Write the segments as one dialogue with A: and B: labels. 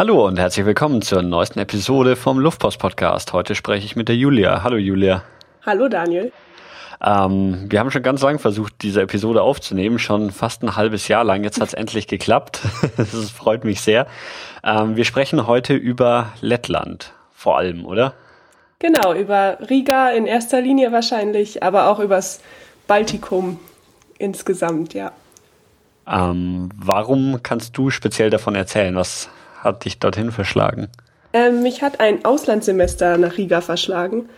A: Hallo und herzlich willkommen zur neuesten Episode vom Luftpost Podcast. Heute spreche ich mit der Julia. Hallo Julia.
B: Hallo Daniel.
A: Ähm, wir haben schon ganz lange versucht, diese Episode aufzunehmen, schon fast ein halbes Jahr lang. Jetzt hat es endlich geklappt. das freut mich sehr. Ähm, wir sprechen heute über Lettland vor allem, oder?
B: Genau, über Riga in erster Linie wahrscheinlich, aber auch übers Baltikum insgesamt, ja.
A: Ähm, warum kannst du speziell davon erzählen? Was hat dich dorthin verschlagen?
B: Ähm, mich hat ein Auslandssemester nach Riga verschlagen.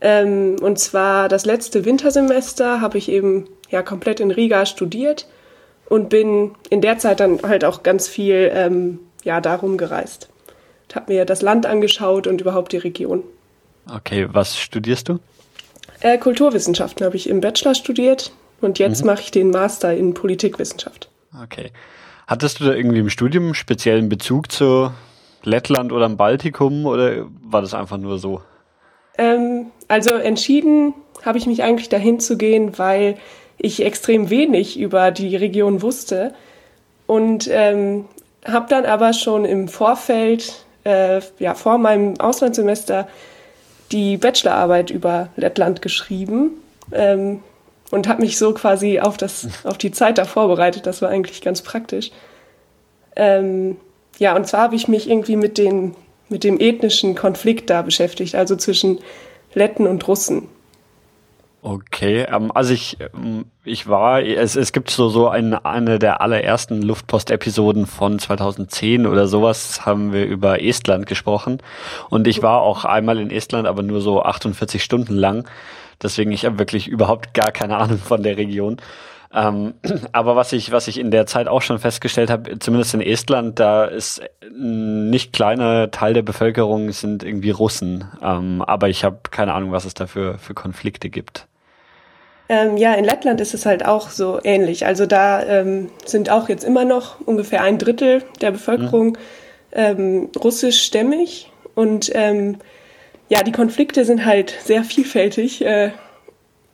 B: Ähm, und zwar das letzte Wintersemester habe ich eben ja komplett in Riga studiert und bin in der Zeit dann halt auch ganz viel ähm, ja darum gereist. Habe mir das Land angeschaut und überhaupt die Region.
A: Okay, was studierst du?
B: Äh, Kulturwissenschaften habe ich im Bachelor studiert und jetzt mhm. mache ich den Master in Politikwissenschaft.
A: Okay. Hattest du da irgendwie im Studium einen speziellen Bezug zu Lettland oder dem Baltikum oder war das einfach nur so?
B: Ähm, also entschieden habe ich mich eigentlich dahin zu gehen, weil ich extrem wenig über die Region wusste und ähm, habe dann aber schon im Vorfeld, äh, ja vor meinem Auslandssemester, die Bachelorarbeit über Lettland geschrieben ähm, und habe mich so quasi auf, das, auf die Zeit da vorbereitet. Das war eigentlich ganz praktisch. Ähm, ja, und zwar habe ich mich irgendwie mit, den, mit dem ethnischen Konflikt da beschäftigt, also zwischen Letten und Russen.
A: Okay, ähm, also ich, ähm, ich war, es, es gibt so, so eine, eine der allerersten Luftpost-Episoden von 2010 oder sowas, haben wir über Estland gesprochen. Und ich war auch einmal in Estland, aber nur so 48 Stunden lang. Deswegen, ich habe wirklich überhaupt gar keine Ahnung von der Region. Ähm, aber was ich, was ich in der Zeit auch schon festgestellt habe, zumindest in Estland, da ist ein nicht kleiner Teil der Bevölkerung sind irgendwie Russen. Ähm, aber ich habe keine Ahnung, was es da für, für Konflikte gibt.
B: Ähm, ja, in Lettland ist es halt auch so ähnlich. Also da ähm, sind auch jetzt immer noch ungefähr ein Drittel der Bevölkerung mhm. russischstämmig und ähm, ja, die Konflikte sind halt sehr vielfältig. Äh,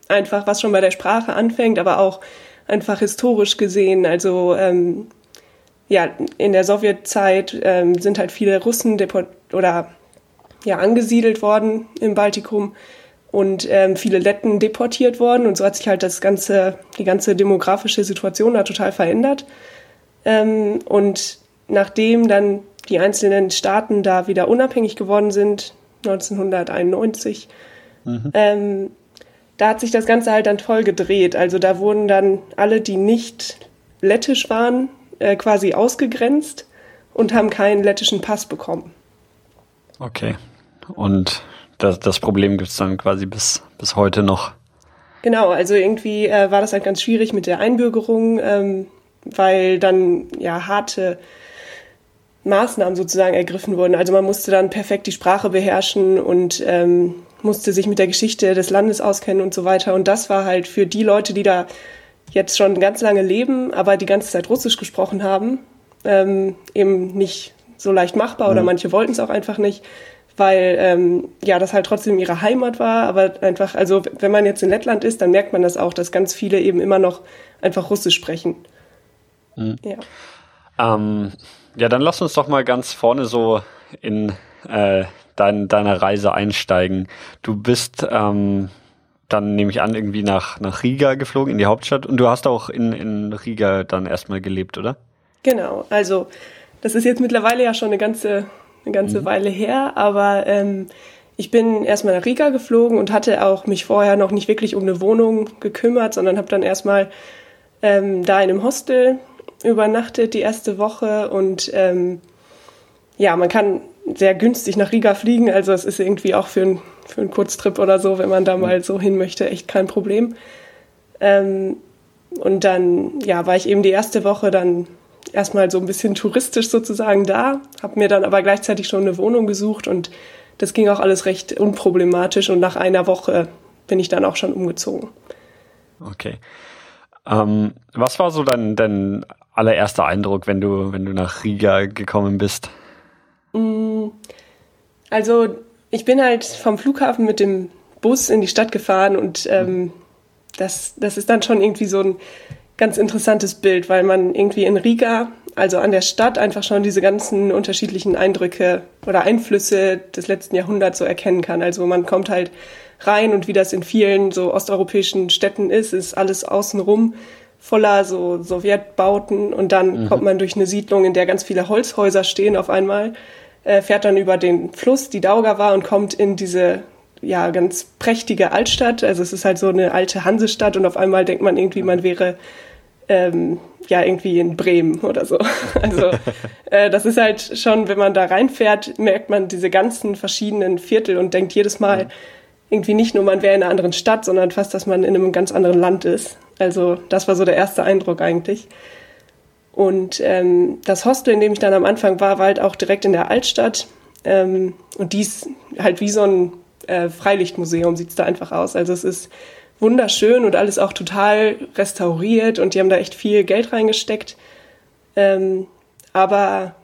B: einfach, was schon bei der Sprache anfängt, aber auch einfach historisch gesehen. Also ähm, ja, in der Sowjetzeit ähm, sind halt viele Russen deport oder ja angesiedelt worden im Baltikum und ähm, viele Letten deportiert worden und so hat sich halt das ganze die ganze demografische Situation da total verändert ähm, und nachdem dann die einzelnen Staaten da wieder unabhängig geworden sind 1991. Mhm. Ähm, da hat sich das Ganze halt dann voll gedreht. Also da wurden dann alle, die nicht lettisch waren, äh, quasi ausgegrenzt und haben keinen lettischen Pass bekommen.
A: Okay. Und das, das Problem gibt es dann quasi bis, bis heute noch.
B: Genau, also irgendwie äh, war das halt ganz schwierig mit der Einbürgerung, ähm, weil dann ja harte Maßnahmen sozusagen ergriffen wurden. Also man musste dann perfekt die Sprache beherrschen und ähm, musste sich mit der Geschichte des Landes auskennen und so weiter. Und das war halt für die Leute, die da jetzt schon ganz lange leben, aber die ganze Zeit Russisch gesprochen haben, ähm, eben nicht so leicht machbar oder mhm. manche wollten es auch einfach nicht, weil ähm, ja das halt trotzdem ihre Heimat war, aber einfach, also wenn man jetzt in Lettland ist, dann merkt man das auch, dass ganz viele eben immer noch einfach Russisch sprechen.
A: Mhm. Ja. Ähm, ja, dann lass uns doch mal ganz vorne so in äh, dein, deiner Reise einsteigen. Du bist ähm, dann nehme ich an, irgendwie nach, nach Riga geflogen, in die Hauptstadt. Und du hast auch in, in Riga dann erstmal gelebt, oder?
B: Genau, also das ist jetzt mittlerweile ja schon eine ganze, eine ganze mhm. Weile her, aber ähm, ich bin erstmal nach Riga geflogen und hatte auch mich vorher noch nicht wirklich um eine Wohnung gekümmert, sondern habe dann erstmal ähm, da in einem Hostel übernachtet die erste Woche und ähm, ja, man kann sehr günstig nach Riga fliegen, also es ist irgendwie auch für, ein, für einen Kurztrip oder so, wenn man da mal so hin möchte, echt kein Problem. Ähm, und dann, ja, war ich eben die erste Woche dann erstmal so ein bisschen touristisch sozusagen da, habe mir dann aber gleichzeitig schon eine Wohnung gesucht und das ging auch alles recht unproblematisch und nach einer Woche bin ich dann auch schon umgezogen.
A: Okay. Ähm, was war so dein, dein allererster Eindruck, wenn du, wenn du nach Riga gekommen bist?
B: Mm, also ich bin halt vom Flughafen mit dem Bus in die Stadt gefahren und ähm, das, das ist dann schon irgendwie so ein ganz interessantes Bild, weil man irgendwie in Riga also an der Stadt einfach schon diese ganzen unterschiedlichen Eindrücke oder Einflüsse des letzten Jahrhunderts so erkennen kann. Also man kommt halt rein und wie das in vielen so osteuropäischen Städten ist, ist alles außenrum voller so Sowjetbauten und dann mhm. kommt man durch eine Siedlung, in der ganz viele Holzhäuser stehen auf einmal, äh, fährt dann über den Fluss, die Daugava und kommt in diese ja ganz prächtige Altstadt. Also es ist halt so eine alte Hansestadt und auf einmal denkt man irgendwie, man wäre ähm, ja irgendwie in Bremen oder so. Also äh, das ist halt schon, wenn man da reinfährt, merkt man diese ganzen verschiedenen Viertel und denkt jedes Mal mhm. Irgendwie nicht nur, man wäre in einer anderen Stadt, sondern fast, dass man in einem ganz anderen Land ist. Also das war so der erste Eindruck eigentlich. Und ähm, das Hostel, in dem ich dann am Anfang war, war halt auch direkt in der Altstadt. Ähm, und dies halt wie so ein äh, Freilichtmuseum sieht's da einfach aus. Also es ist wunderschön und alles auch total restauriert und die haben da echt viel Geld reingesteckt. Ähm, aber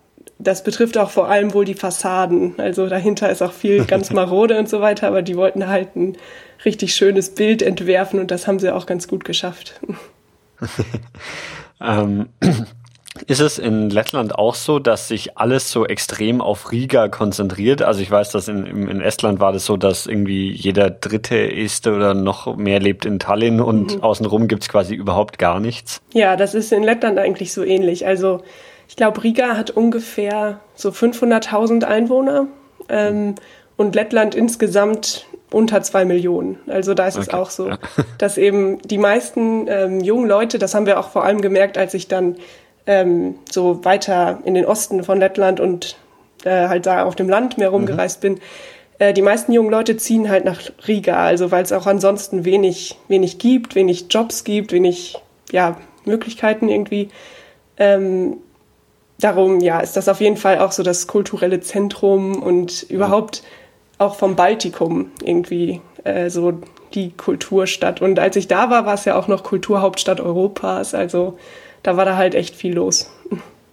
B: das betrifft auch vor allem wohl die Fassaden. Also dahinter ist auch viel ganz marode und so weiter, aber die wollten halt ein richtig schönes Bild entwerfen und das haben sie auch ganz gut geschafft.
A: ähm, ist es in Lettland auch so, dass sich alles so extrem auf Riga konzentriert? Also ich weiß, dass in, in Estland war das so, dass irgendwie jeder Dritte ist oder noch mehr lebt in Tallinn und mhm. außenrum gibt's quasi überhaupt gar nichts.
B: Ja, das ist in Lettland eigentlich so ähnlich. Also ich glaube, Riga hat ungefähr so 500.000 Einwohner ähm, und Lettland insgesamt unter zwei Millionen. Also da ist okay. es auch so, dass eben die meisten ähm, jungen Leute, das haben wir auch vor allem gemerkt, als ich dann ähm, so weiter in den Osten von Lettland und äh, halt da auf dem Land mehr rumgereist mhm. bin, äh, die meisten jungen Leute ziehen halt nach Riga, also weil es auch ansonsten wenig, wenig gibt, wenig Jobs gibt, wenig ja, Möglichkeiten irgendwie. Ähm, darum, ja, ist das auf jeden Fall auch so das kulturelle Zentrum und überhaupt auch vom Baltikum irgendwie äh, so die Kulturstadt. Und als ich da war, war es ja auch noch Kulturhauptstadt Europas. Also da war da halt echt viel los.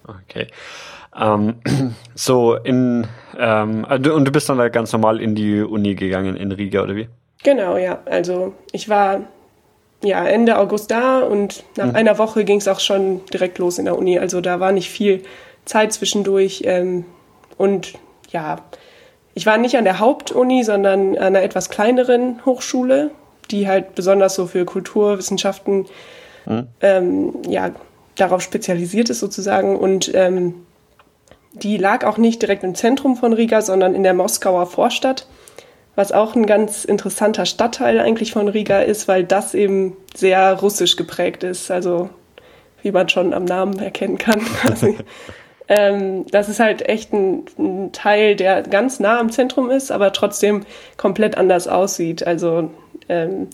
A: Okay. Ähm, so in ähm, also, und du bist dann da ganz normal in die Uni gegangen in Riga oder wie?
B: Genau, ja. Also ich war ja Ende August da und nach mhm. einer Woche ging es auch schon direkt los in der Uni. Also da war nicht viel Zeit zwischendurch ähm, und ja, ich war nicht an der Hauptuni, sondern an einer etwas kleineren Hochschule, die halt besonders so für Kulturwissenschaften mhm. ähm, ja darauf spezialisiert ist sozusagen und ähm, die lag auch nicht direkt im Zentrum von Riga, sondern in der Moskauer Vorstadt, was auch ein ganz interessanter Stadtteil eigentlich von Riga ist, weil das eben sehr russisch geprägt ist, also wie man schon am Namen erkennen kann. ähm, das ist halt echt ein, ein, Teil, der ganz nah am Zentrum ist, aber trotzdem komplett anders aussieht. Also ähm,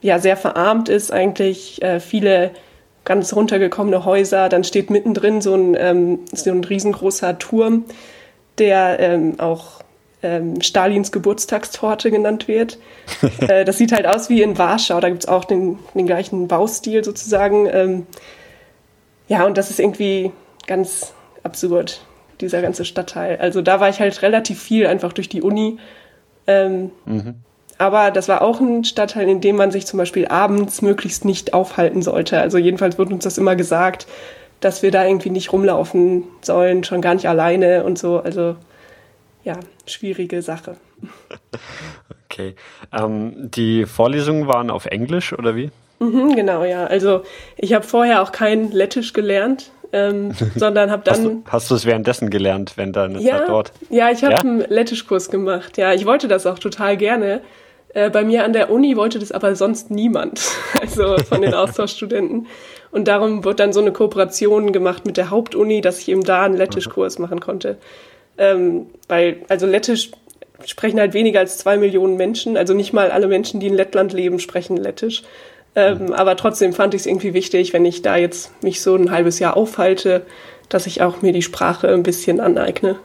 B: ja, sehr verarmt ist eigentlich, äh, viele ganz runtergekommene Häuser. Dann steht mittendrin so ein, ähm, so ein riesengroßer Turm, der ähm, auch ähm, Stalins Geburtstagstorte genannt wird. äh, das sieht halt aus wie in Warschau. Da gibt's auch den, den gleichen Baustil sozusagen. Ähm, ja, und das ist irgendwie ganz absurd, dieser ganze Stadtteil. Also da war ich halt relativ viel einfach durch die Uni. Ähm, mhm. Aber das war auch ein Stadtteil, in dem man sich zum Beispiel abends möglichst nicht aufhalten sollte. Also jedenfalls wird uns das immer gesagt, dass wir da irgendwie nicht rumlaufen sollen, schon gar nicht alleine und so. Also ja, schwierige Sache.
A: Okay. Ähm, die Vorlesungen waren auf Englisch oder wie?
B: Mhm, genau, ja. Also ich habe vorher auch kein Lettisch gelernt, ähm, sondern habe dann.
A: Hast du es währenddessen gelernt, wenn deine
B: ja,
A: Zeit dort?
B: Ja, ich habe ja? einen Lettischkurs gemacht. Ja, ich wollte das auch total gerne. Äh, bei mir an der Uni wollte das aber sonst niemand, also von den Austauschstudenten. Und darum wird dann so eine Kooperation gemacht mit der Hauptuni, dass ich eben da einen Lettischkurs machen konnte. Ähm, weil, also Lettisch sprechen halt weniger als zwei Millionen Menschen, also nicht mal alle Menschen, die in Lettland leben, sprechen Lettisch. Ähm, aber trotzdem fand ich es irgendwie wichtig, wenn ich da jetzt mich so ein halbes Jahr aufhalte, dass ich auch mir die Sprache ein bisschen aneigne.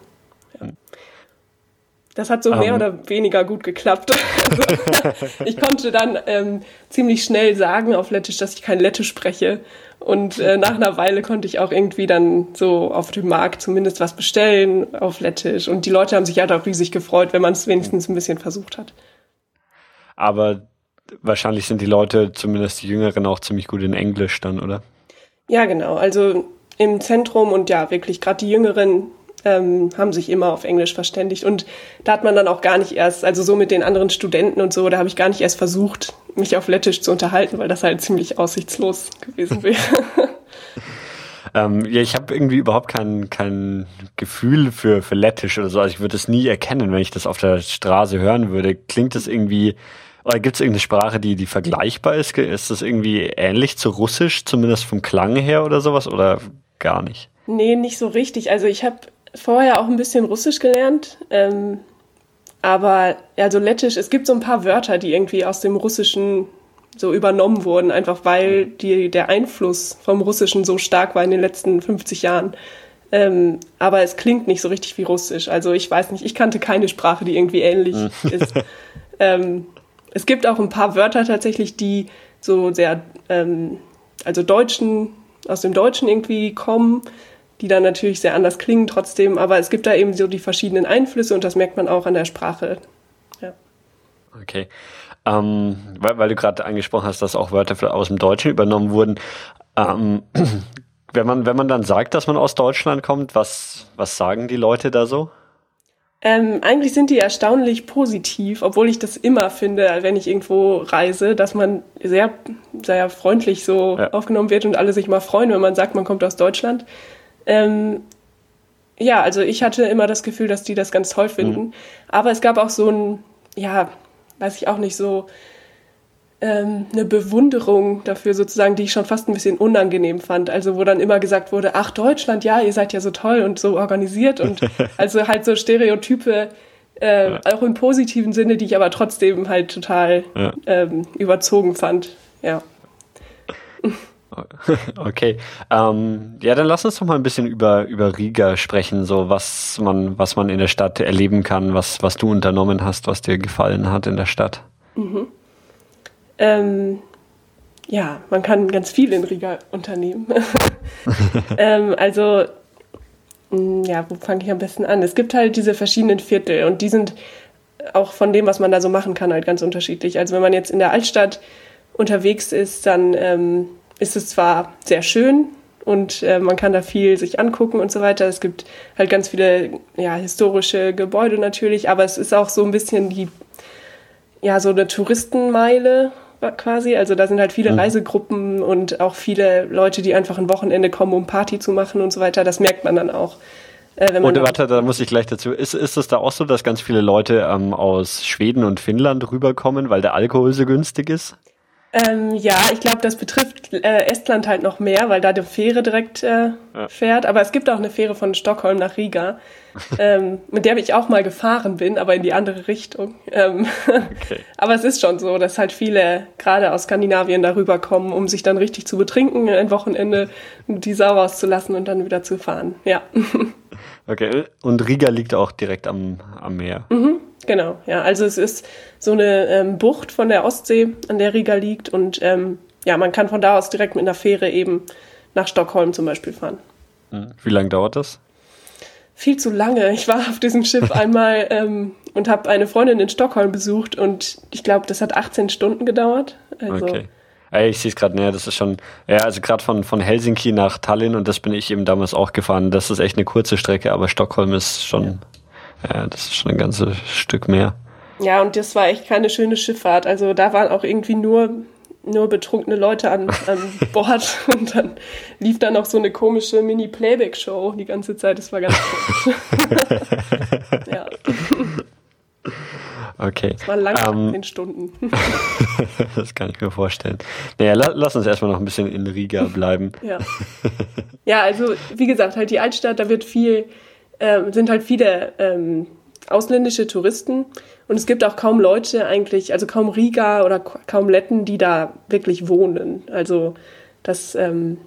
B: Das hat so um. mehr ähm. oder weniger gut geklappt. Also, ich konnte dann ähm, ziemlich schnell sagen auf Lettisch, dass ich kein Lettisch spreche. Und äh, nach einer Weile konnte ich auch irgendwie dann so auf dem Markt zumindest was bestellen auf Lettisch. Und die Leute haben sich halt auch riesig gefreut, wenn man es wenigstens ein bisschen versucht hat.
A: Aber wahrscheinlich sind die Leute, zumindest die Jüngeren, auch ziemlich gut in Englisch dann, oder?
B: Ja, genau. Also im Zentrum und ja, wirklich gerade die Jüngeren ähm, haben sich immer auf Englisch verständigt. Und da hat man dann auch gar nicht erst, also so mit den anderen Studenten und so, da habe ich gar nicht erst versucht, mich auf Lettisch zu unterhalten, weil das halt ziemlich aussichtslos gewesen wäre.
A: Ähm, ja, ich habe irgendwie überhaupt kein, kein Gefühl für, für Lettisch oder so. Also ich würde es nie erkennen, wenn ich das auf der Straße hören würde. Klingt das irgendwie, oder gibt es irgendeine Sprache, die, die vergleichbar ist? Ist das irgendwie ähnlich zu Russisch, zumindest vom Klang her oder sowas, oder gar nicht?
B: Nee, nicht so richtig. Also ich habe vorher auch ein bisschen Russisch gelernt. Ähm, aber also Lettisch, es gibt so ein paar Wörter, die irgendwie aus dem Russischen so übernommen wurden, einfach weil die, der Einfluss vom Russischen so stark war in den letzten 50 Jahren. Ähm, aber es klingt nicht so richtig wie Russisch. Also ich weiß nicht, ich kannte keine Sprache, die irgendwie ähnlich mhm. ist. Ähm, es gibt auch ein paar Wörter tatsächlich, die so sehr, ähm, also Deutschen, aus dem Deutschen irgendwie kommen die dann natürlich sehr anders klingen trotzdem, aber es gibt da eben so die verschiedenen Einflüsse und das merkt man auch an der Sprache. Ja.
A: Okay. Ähm, weil, weil, du gerade angesprochen hast, dass auch Wörter aus dem Deutschen übernommen wurden. Ähm, wenn, man, wenn man dann sagt, dass man aus Deutschland kommt, was, was sagen die Leute da so?
B: Ähm, eigentlich sind die erstaunlich positiv, obwohl ich das immer finde, wenn ich irgendwo reise, dass man sehr, sehr freundlich so ja. aufgenommen wird und alle sich mal freuen, wenn man sagt, man kommt aus Deutschland. Ähm, ja, also ich hatte immer das Gefühl, dass die das ganz toll finden. Mhm. Aber es gab auch so ein, ja, weiß ich auch nicht, so ähm, eine Bewunderung dafür sozusagen, die ich schon fast ein bisschen unangenehm fand. Also wo dann immer gesagt wurde, ach Deutschland, ja, ihr seid ja so toll und so organisiert und also halt so Stereotype, äh, ja. auch im positiven Sinne, die ich aber trotzdem halt total ja. ähm, überzogen fand. Ja.
A: Okay. Ähm, ja, dann lass uns doch mal ein bisschen über, über Riga sprechen, so was man, was man in der Stadt erleben kann, was, was du unternommen hast, was dir gefallen hat in der Stadt. Mhm.
B: Ähm, ja, man kann ganz viel in Riga unternehmen. ähm, also, mm, ja, wo fange ich am besten an? Es gibt halt diese verschiedenen Viertel und die sind auch von dem, was man da so machen kann, halt ganz unterschiedlich. Also wenn man jetzt in der Altstadt unterwegs ist, dann ähm, ist es zwar sehr schön und äh, man kann da viel sich angucken und so weiter. Es gibt halt ganz viele ja, historische Gebäude natürlich, aber es ist auch so ein bisschen die, ja, so eine Touristenmeile quasi. Also da sind halt viele. Reisegruppen und auch viele Leute, die einfach ein Wochenende kommen, um Party zu machen und so weiter. Das merkt man dann auch.
A: Äh, und warte, da muss ich gleich dazu. Ist, ist es da auch so, dass ganz viele Leute ähm, aus Schweden und Finnland rüberkommen, weil der Alkohol so günstig ist?
B: Ähm, ja, ich glaube, das betrifft äh, Estland halt noch mehr, weil da die Fähre direkt äh, ja. fährt. Aber es gibt auch eine Fähre von Stockholm nach Riga, ähm, mit der ich auch mal gefahren bin, aber in die andere Richtung. Ähm, okay. aber es ist schon so, dass halt viele gerade aus Skandinavien darüber kommen, um sich dann richtig zu betrinken, ein Wochenende die Sau rauszulassen und dann wieder zu fahren. Ja.
A: okay, und Riga liegt auch direkt am, am Meer.
B: Mhm. Genau, ja. Also es ist so eine ähm, Bucht von der Ostsee, an der Riga liegt. Und ähm, ja, man kann von da aus direkt mit einer Fähre eben nach Stockholm zum Beispiel fahren.
A: Hm. Wie lange dauert das?
B: Viel zu lange. Ich war auf diesem Schiff einmal ähm, und habe eine Freundin in Stockholm besucht und ich glaube, das hat 18 Stunden gedauert.
A: Also, okay. Ich sehe es gerade näher, das ist schon, ja, also gerade von, von Helsinki nach Tallinn und das bin ich eben damals auch gefahren. Das ist echt eine kurze Strecke, aber Stockholm ist schon ja, das ist schon ein ganzes Stück mehr.
B: Ja, und das war echt keine schöne Schifffahrt. Also da waren auch irgendwie nur, nur betrunkene Leute an, an Bord und dann lief da noch so eine komische Mini-Playback-Show die ganze Zeit. Das war ganz komisch.
A: ja. Okay.
B: Das war lang um, in Stunden.
A: das kann ich mir vorstellen. Naja, la lass uns erstmal noch ein bisschen in Riga bleiben.
B: ja. ja, also wie gesagt, halt die Altstadt, da wird viel äh, sind halt viele ähm, ausländische Touristen und es gibt auch kaum Leute eigentlich, also kaum Riga oder kaum Letten, die da wirklich wohnen. Also das ähm,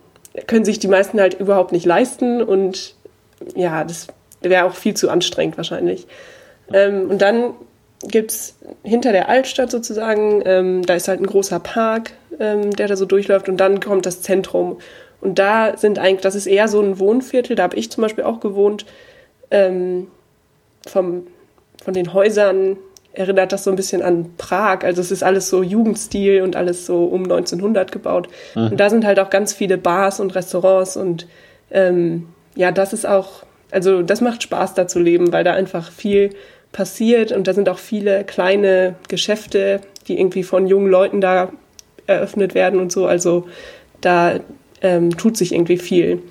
B: können sich die meisten halt überhaupt nicht leisten und ja, das wäre auch viel zu anstrengend wahrscheinlich. Ähm, und dann gibt's hinter der Altstadt sozusagen, ähm, da ist halt ein großer Park, ähm, der da so durchläuft und dann kommt das Zentrum. Und da sind eigentlich, das ist eher so ein Wohnviertel, da habe ich zum Beispiel auch gewohnt ähm, vom, von den Häusern erinnert das so ein bisschen an Prag. Also es ist alles so Jugendstil und alles so um 1900 gebaut. Mhm. Und da sind halt auch ganz viele Bars und Restaurants und ähm, ja, das ist auch, also das macht Spaß da zu leben, weil da einfach viel passiert und da sind auch viele kleine Geschäfte, die irgendwie von jungen Leuten da eröffnet werden und so. Also da ähm, tut sich irgendwie viel.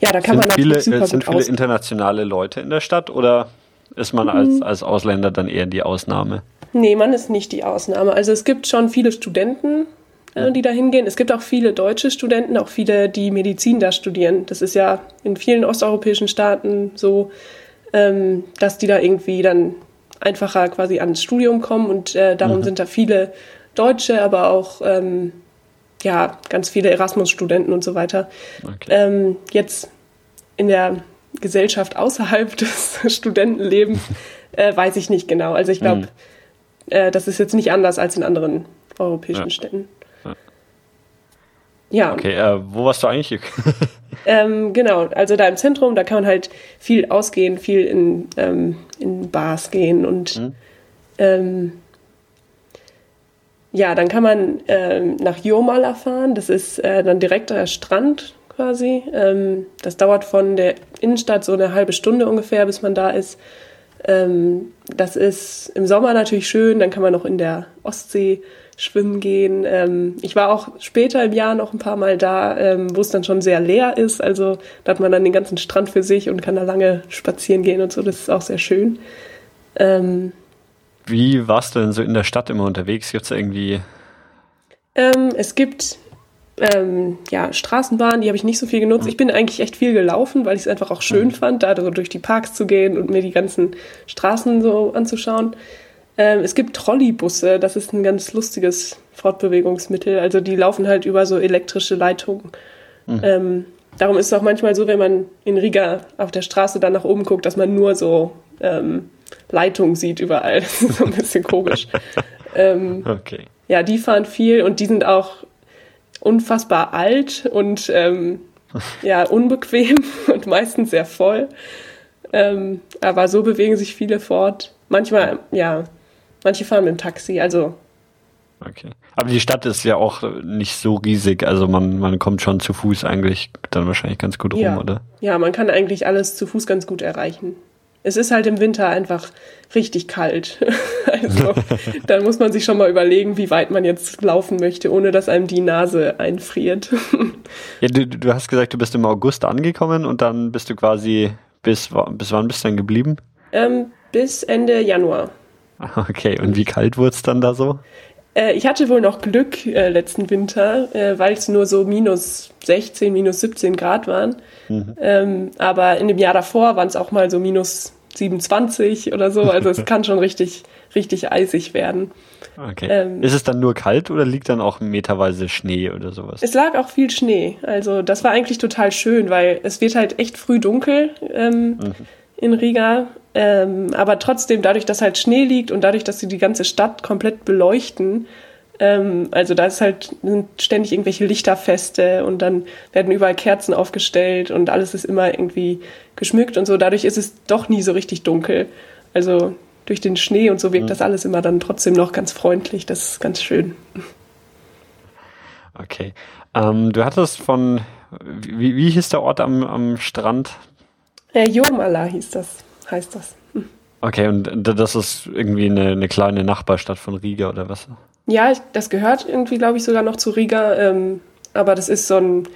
A: Ja, da kann sind man viele, super Sind viele internationale Leute in der Stadt oder ist man als, mhm. als Ausländer dann eher die Ausnahme?
B: Nee, man ist nicht die Ausnahme. Also es gibt schon viele Studenten, äh, die da hingehen. Es gibt auch viele deutsche Studenten, auch viele, die Medizin da studieren. Das ist ja in vielen osteuropäischen Staaten so, ähm, dass die da irgendwie dann einfacher quasi ans Studium kommen und äh, darum mhm. sind da viele Deutsche, aber auch ähm, ja ganz viele Erasmus-Studenten und so weiter. Okay. Ähm, jetzt in der Gesellschaft außerhalb des Studentenlebens äh, weiß ich nicht genau. Also ich glaube, mhm. äh, das ist jetzt nicht anders als in anderen europäischen ja. Städten.
A: Ja. Okay, äh, wo warst du eigentlich?
B: ähm, genau, also da im Zentrum, da kann man halt viel ausgehen, viel in, ähm, in Bars gehen und mhm. Ja, dann kann man ähm, nach Jomala fahren. Das ist äh, dann direkt der Strand quasi. Ähm, das dauert von der Innenstadt so eine halbe Stunde ungefähr, bis man da ist. Ähm, das ist im Sommer natürlich schön. Dann kann man noch in der Ostsee schwimmen gehen. Ähm, ich war auch später im Jahr noch ein paar Mal da, ähm, wo es dann schon sehr leer ist. Also da hat man dann den ganzen Strand für sich und kann da lange spazieren gehen und so. Das ist auch sehr schön. Ähm,
A: Wie warst du denn so in der Stadt immer unterwegs? Gibt es irgendwie.
B: Ähm, es gibt ähm, ja, Straßenbahn, die habe ich nicht so viel genutzt. Ich bin eigentlich echt viel gelaufen, weil ich es einfach auch schön mhm. fand, da so durch die Parks zu gehen und mir die ganzen Straßen so anzuschauen. Ähm, es gibt Trolleybusse, das ist ein ganz lustiges Fortbewegungsmittel. Also die laufen halt über so elektrische Leitungen. Mhm. Ähm, darum ist es auch manchmal so, wenn man in Riga auf der Straße dann nach oben guckt, dass man nur so ähm, Leitungen sieht überall. Das ist so ein bisschen komisch. ähm, okay. Ja, die fahren viel und die sind auch unfassbar alt und ähm, ja, unbequem und meistens sehr voll. Ähm, aber so bewegen sich viele fort. Manchmal, ja, Manche fahren mit dem Taxi, also.
A: Okay. Aber die Stadt ist ja auch nicht so riesig, also man, man kommt schon zu Fuß eigentlich dann wahrscheinlich ganz gut rum,
B: ja.
A: oder?
B: Ja, man kann eigentlich alles zu Fuß ganz gut erreichen. Es ist halt im Winter einfach richtig kalt. also da muss man sich schon mal überlegen, wie weit man jetzt laufen möchte, ohne dass einem die Nase einfriert.
A: ja, du, du hast gesagt, du bist im August angekommen und dann bist du quasi bis, bis wann bist du denn geblieben?
B: Ähm, bis Ende Januar.
A: Okay, und wie kalt wurde es dann da so?
B: Äh, ich hatte wohl noch Glück äh, letzten Winter, äh, weil es nur so minus 16, minus 17 Grad waren. Mhm. Ähm, aber in dem Jahr davor waren es auch mal so minus 27 oder so. Also es kann schon richtig, richtig eisig werden.
A: Okay. Ähm, ist es dann nur kalt oder liegt dann auch meterweise Schnee oder sowas?
B: Es lag auch viel Schnee. Also das war eigentlich total schön, weil es wird halt echt früh dunkel ähm, mhm. in Riga ähm, aber trotzdem, dadurch, dass halt Schnee liegt und dadurch, dass sie die ganze Stadt komplett beleuchten, ähm, also da ist halt, sind ständig irgendwelche Lichterfeste und dann werden überall Kerzen aufgestellt und alles ist immer irgendwie geschmückt und so. Dadurch ist es doch nie so richtig dunkel. Also durch den Schnee und so wirkt mhm. das alles immer dann trotzdem noch ganz freundlich. Das ist ganz schön.
A: Okay. Ähm, du hattest von, wie, wie hieß der Ort am, am Strand?
B: Äh, Jomala hieß das heißt das. Hm.
A: Okay, und das ist irgendwie eine, eine, kleine Nachbarstadt von Riga oder was?
B: Ja, das gehört irgendwie, glaube ich, sogar noch zu Riga. Ähm, aber das ist so ein,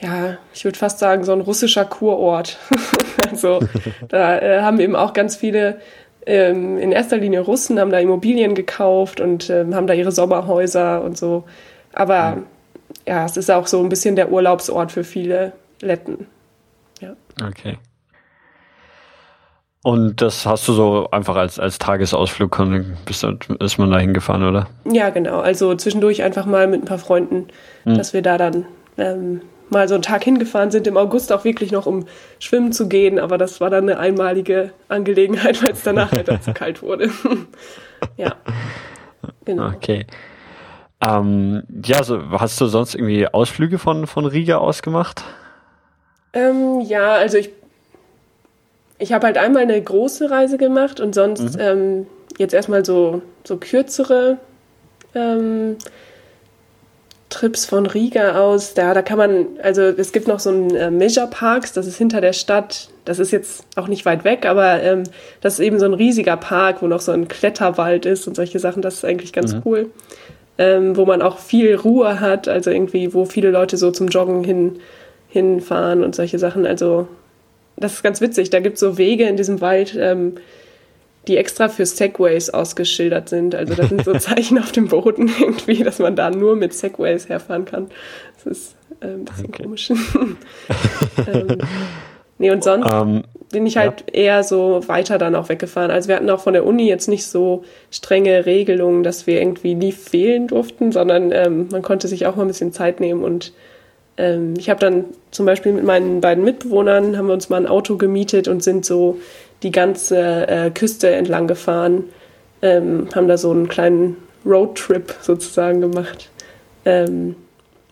B: ja, ich würde fast sagen, so ein russischer Kurort. also da äh, haben eben auch ganz viele, ähm, in erster Linie Russen, haben da Immobilien gekauft und ähm, haben da ihre Sommerhäuser und so. Aber mhm. ja, es ist auch so ein bisschen der Urlaubsort für viele Letten. Ja.
A: Okay. Und das hast du so einfach als, als Tagesausflug bist, ist man da hingefahren, oder?
B: Ja, genau. Also zwischendurch einfach mal mit ein paar Freunden, hm. dass wir da dann ähm, mal so einen Tag hingefahren sind. Im August auch wirklich noch, um schwimmen zu gehen. Aber das war dann eine einmalige Angelegenheit, weil es danach halt zu kalt wurde. ja.
A: Genau. Okay. Ähm, ja, so, hast du sonst irgendwie Ausflüge von, von Riga aus gemacht?
B: Ähm, ja, also ich ich habe halt einmal eine große Reise gemacht und sonst mhm. ähm, jetzt erstmal so, so kürzere ähm, Trips von Riga aus, da, da kann man, also es gibt noch so einen äh, Measure Parks, das ist hinter der Stadt. Das ist jetzt auch nicht weit weg, aber ähm, das ist eben so ein riesiger Park, wo noch so ein Kletterwald ist und solche Sachen. Das ist eigentlich ganz mhm. cool. Ähm, wo man auch viel Ruhe hat, also irgendwie, wo viele Leute so zum Joggen hin, hinfahren und solche Sachen. Also das ist ganz witzig. Da gibt es so Wege in diesem Wald, ähm, die extra für Segways ausgeschildert sind. Also da sind so Zeichen auf dem Boden irgendwie, dass man da nur mit Segways herfahren kann. Das ist äh, ein bisschen okay. komisch. ähm, nee, und sonst um, ähm, bin ich halt ja. eher so weiter dann auch weggefahren. Also wir hatten auch von der Uni jetzt nicht so strenge Regelungen, dass wir irgendwie nie fehlen durften, sondern ähm, man konnte sich auch mal ein bisschen Zeit nehmen und ähm, ich habe dann zum Beispiel mit meinen beiden Mitbewohnern haben wir uns mal ein Auto gemietet und sind so die ganze äh, Küste entlang gefahren, ähm, haben da so einen kleinen Roadtrip sozusagen gemacht. Ähm,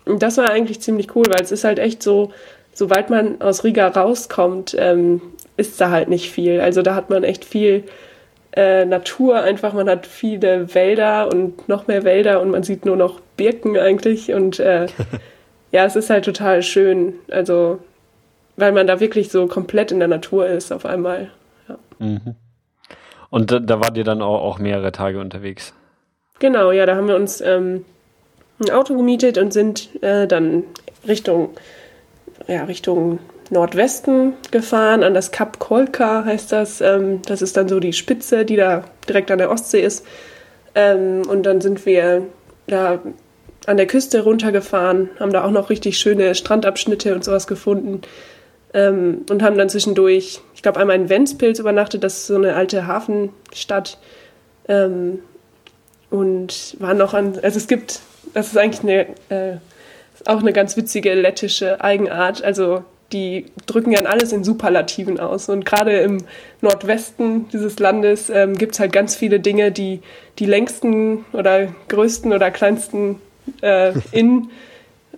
B: und das war eigentlich ziemlich cool, weil es ist halt echt so, sobald man aus Riga rauskommt, ähm, ist da halt nicht viel. Also da hat man echt viel äh, Natur einfach, man hat viele Wälder und noch mehr Wälder und man sieht nur noch Birken eigentlich und äh, ja, es ist halt total schön. Also weil man da wirklich so komplett in der Natur ist auf einmal. Ja.
A: Mhm. Und da, da wart ihr dann auch, auch, mehrere Tage unterwegs?
B: Genau, ja, da haben wir uns ähm, ein Auto gemietet und sind äh, dann Richtung, ja, Richtung Nordwesten gefahren, an das Kap Kolka heißt das. Ähm, das ist dann so die Spitze, die da direkt an der Ostsee ist. Ähm, und dann sind wir da an der Küste runtergefahren, haben da auch noch richtig schöne Strandabschnitte und sowas gefunden ähm, und haben dann zwischendurch, ich glaube, einmal in Ventspils übernachtet, das ist so eine alte Hafenstadt. Ähm, und waren noch an, also es gibt, das ist eigentlich eine, äh, auch eine ganz witzige lettische Eigenart. Also die drücken ja alles in Superlativen aus. Und gerade im Nordwesten dieses Landes ähm, gibt es halt ganz viele Dinge, die die längsten oder größten oder kleinsten äh, in,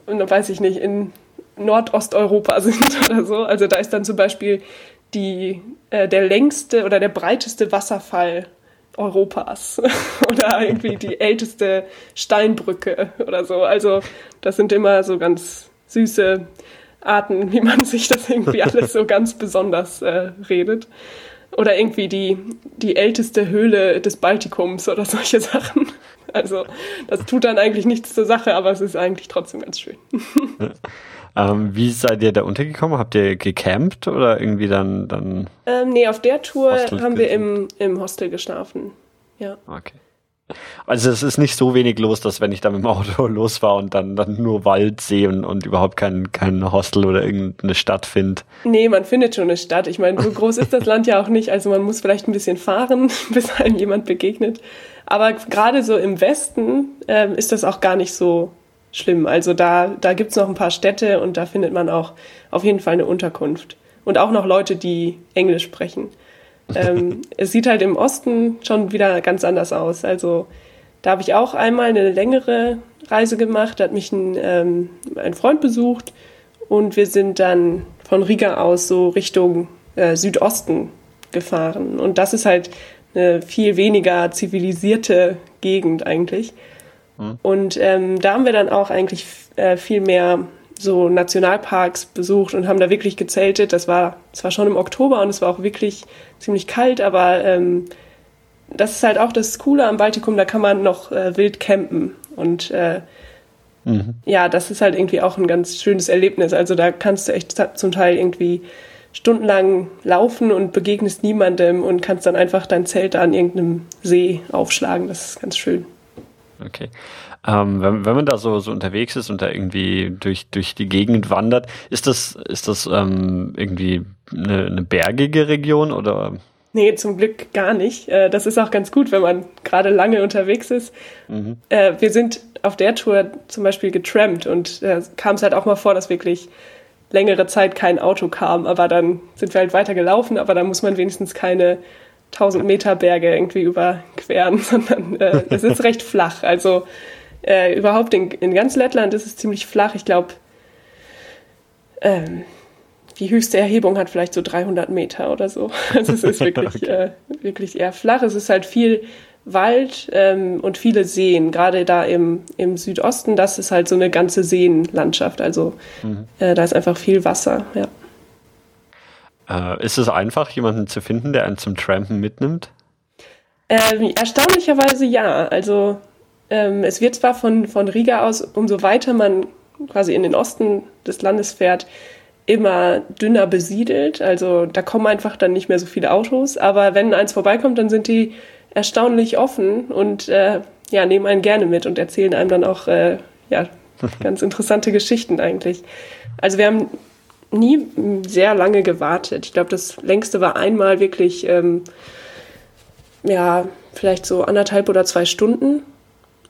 B: weiß ich nicht, in Nordosteuropa sind oder so. Also da ist dann zum Beispiel die, äh, der längste oder der breiteste Wasserfall Europas oder irgendwie die älteste Steinbrücke oder so. Also das sind immer so ganz süße Arten, wie man sich das irgendwie alles so ganz besonders äh, redet. Oder irgendwie die, die älteste Höhle des Baltikums oder solche Sachen. Also das tut dann eigentlich nichts zur Sache, aber es ist eigentlich trotzdem ganz schön.
A: Ähm, wie seid ihr da untergekommen? Habt ihr gecampt oder irgendwie dann. dann
B: ähm, nee, auf der Tour Hostel haben wir im, im Hostel geschlafen. Ja.
A: Okay. Also es ist nicht so wenig los, dass wenn ich da mit dem Auto losfahre und dann, dann nur Wald sehe und, und überhaupt kein, kein Hostel oder irgendeine Stadt finde.
B: Nee, man findet schon eine Stadt. Ich meine, so groß ist das Land ja auch nicht. Also man muss vielleicht ein bisschen fahren, bis einem jemand begegnet. Aber gerade so im Westen ähm, ist das auch gar nicht so schlimm. Also da, da gibt es noch ein paar Städte und da findet man auch auf jeden Fall eine Unterkunft. Und auch noch Leute, die Englisch sprechen. Ähm, es sieht halt im Osten schon wieder ganz anders aus. Also da habe ich auch einmal eine längere Reise gemacht, da hat mich ein, ähm, ein Freund besucht und wir sind dann von Riga aus so Richtung äh, Südosten gefahren. Und das ist halt eine viel weniger zivilisierte Gegend eigentlich. Mhm. Und ähm, da haben wir dann auch eigentlich äh, viel mehr so Nationalparks besucht und haben da wirklich gezeltet. Das war zwar schon im Oktober und es war auch wirklich ziemlich kalt, aber ähm, das ist halt auch das Coole am Baltikum, da kann man noch äh, wild campen. Und äh, mhm. ja, das ist halt irgendwie auch ein ganz schönes Erlebnis. Also da kannst du echt zum Teil irgendwie stundenlang laufen und begegnest niemandem und kannst dann einfach dein Zelt an irgendeinem See aufschlagen. Das ist ganz schön.
A: Okay. Ähm, wenn, wenn man da so, so unterwegs ist und da irgendwie durch, durch die Gegend wandert, ist das, ist das ähm, irgendwie eine, eine bergige Region oder?
B: Nee, zum Glück gar nicht. Äh, das ist auch ganz gut, wenn man gerade lange unterwegs ist. Mhm. Äh, wir sind auf der Tour zum Beispiel getrampt und da kam es halt auch mal vor, dass wirklich längere Zeit kein Auto kam, aber dann sind wir halt weiter gelaufen, aber da muss man wenigstens keine 1000 Meter Berge irgendwie überqueren, sondern äh, es ist recht flach. Also äh, überhaupt in, in ganz Lettland ist es ziemlich flach. Ich glaube, ähm, die höchste Erhebung hat vielleicht so 300 Meter oder so. Also es ist wirklich, okay. äh, wirklich eher flach. Es ist halt viel Wald ähm, und viele Seen. Gerade da im, im Südosten, das ist halt so eine ganze Seenlandschaft. Also mhm. äh, da ist einfach viel Wasser, ja.
A: Äh, ist es einfach, jemanden zu finden, der einen zum Trampen mitnimmt?
B: Ähm, erstaunlicherweise ja. Also ähm, es wird zwar von, von Riga aus, umso weiter man quasi in den Osten des Landes fährt, immer dünner besiedelt. Also da kommen einfach dann nicht mehr so viele Autos. Aber wenn eins vorbeikommt, dann sind die erstaunlich offen und äh, ja, nehmen einen gerne mit und erzählen einem dann auch äh, ja, ganz interessante Geschichten eigentlich. Also wir haben nie sehr lange gewartet. Ich glaube, das längste war einmal wirklich, ähm, ja, vielleicht so anderthalb oder zwei Stunden.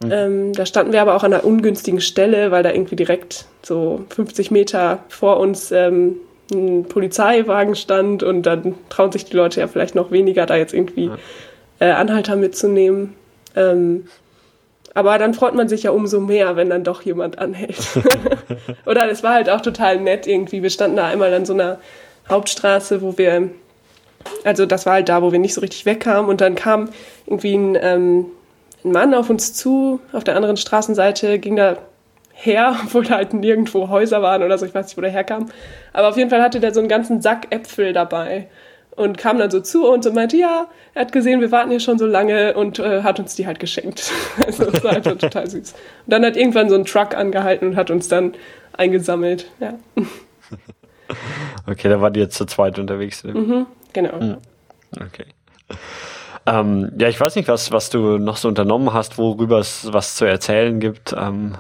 B: Mhm. Ähm, da standen wir aber auch an einer ungünstigen Stelle, weil da irgendwie direkt so 50 Meter vor uns ähm, ein Polizeiwagen stand und dann trauen sich die Leute ja vielleicht noch weniger, da jetzt irgendwie äh, Anhalter mitzunehmen. Ähm, aber dann freut man sich ja umso mehr, wenn dann doch jemand anhält. Oder es war halt auch total nett irgendwie. Wir standen da einmal an so einer Hauptstraße, wo wir, also das war halt da, wo wir nicht so richtig wegkamen. Und dann kam irgendwie ein, ähm, ein Mann auf uns zu, auf der anderen Straßenseite, ging da her, obwohl da halt nirgendwo Häuser waren oder so, ich weiß nicht, wo der herkam. Aber auf jeden Fall hatte der so einen ganzen Sack Äpfel dabei und kam dann so zu uns und meinte, ja, er hat gesehen, wir warten hier schon so lange und äh, hat uns die halt geschenkt. also das war halt total süß. Und dann hat irgendwann so ein Truck angehalten und hat uns dann eingesammelt. Ja.
A: Okay, da war die jetzt zu zweit unterwegs.
B: Ne? Mhm, genau. Mhm.
A: Okay. Ähm, ja, ich weiß nicht, was, was du noch so unternommen hast, worüber es was zu erzählen gibt.
B: Ähm.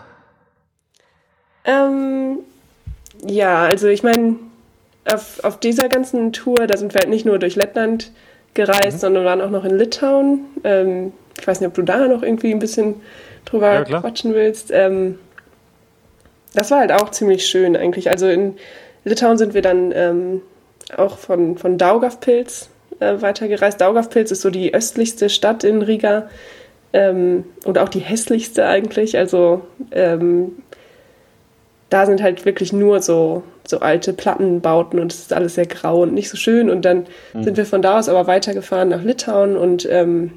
B: Ähm, ja, also ich meine, auf, auf dieser ganzen Tour, da sind wir halt nicht nur durch Lettland gereist, mhm. sondern waren auch noch in Litauen. Ähm, ich weiß nicht, ob du da noch irgendwie ein bisschen drüber ja, quatschen willst. Ähm, das war halt auch ziemlich schön eigentlich. Also in Litauen sind wir dann ähm, auch von, von Daugavpils äh, weitergereist. Daugavpils ist so die östlichste Stadt in Riga ähm, und auch die hässlichste eigentlich. Also ähm, da sind halt wirklich nur so, so alte Plattenbauten und es ist alles sehr grau und nicht so schön. Und dann mhm. sind wir von da aus aber weitergefahren nach Litauen und ähm,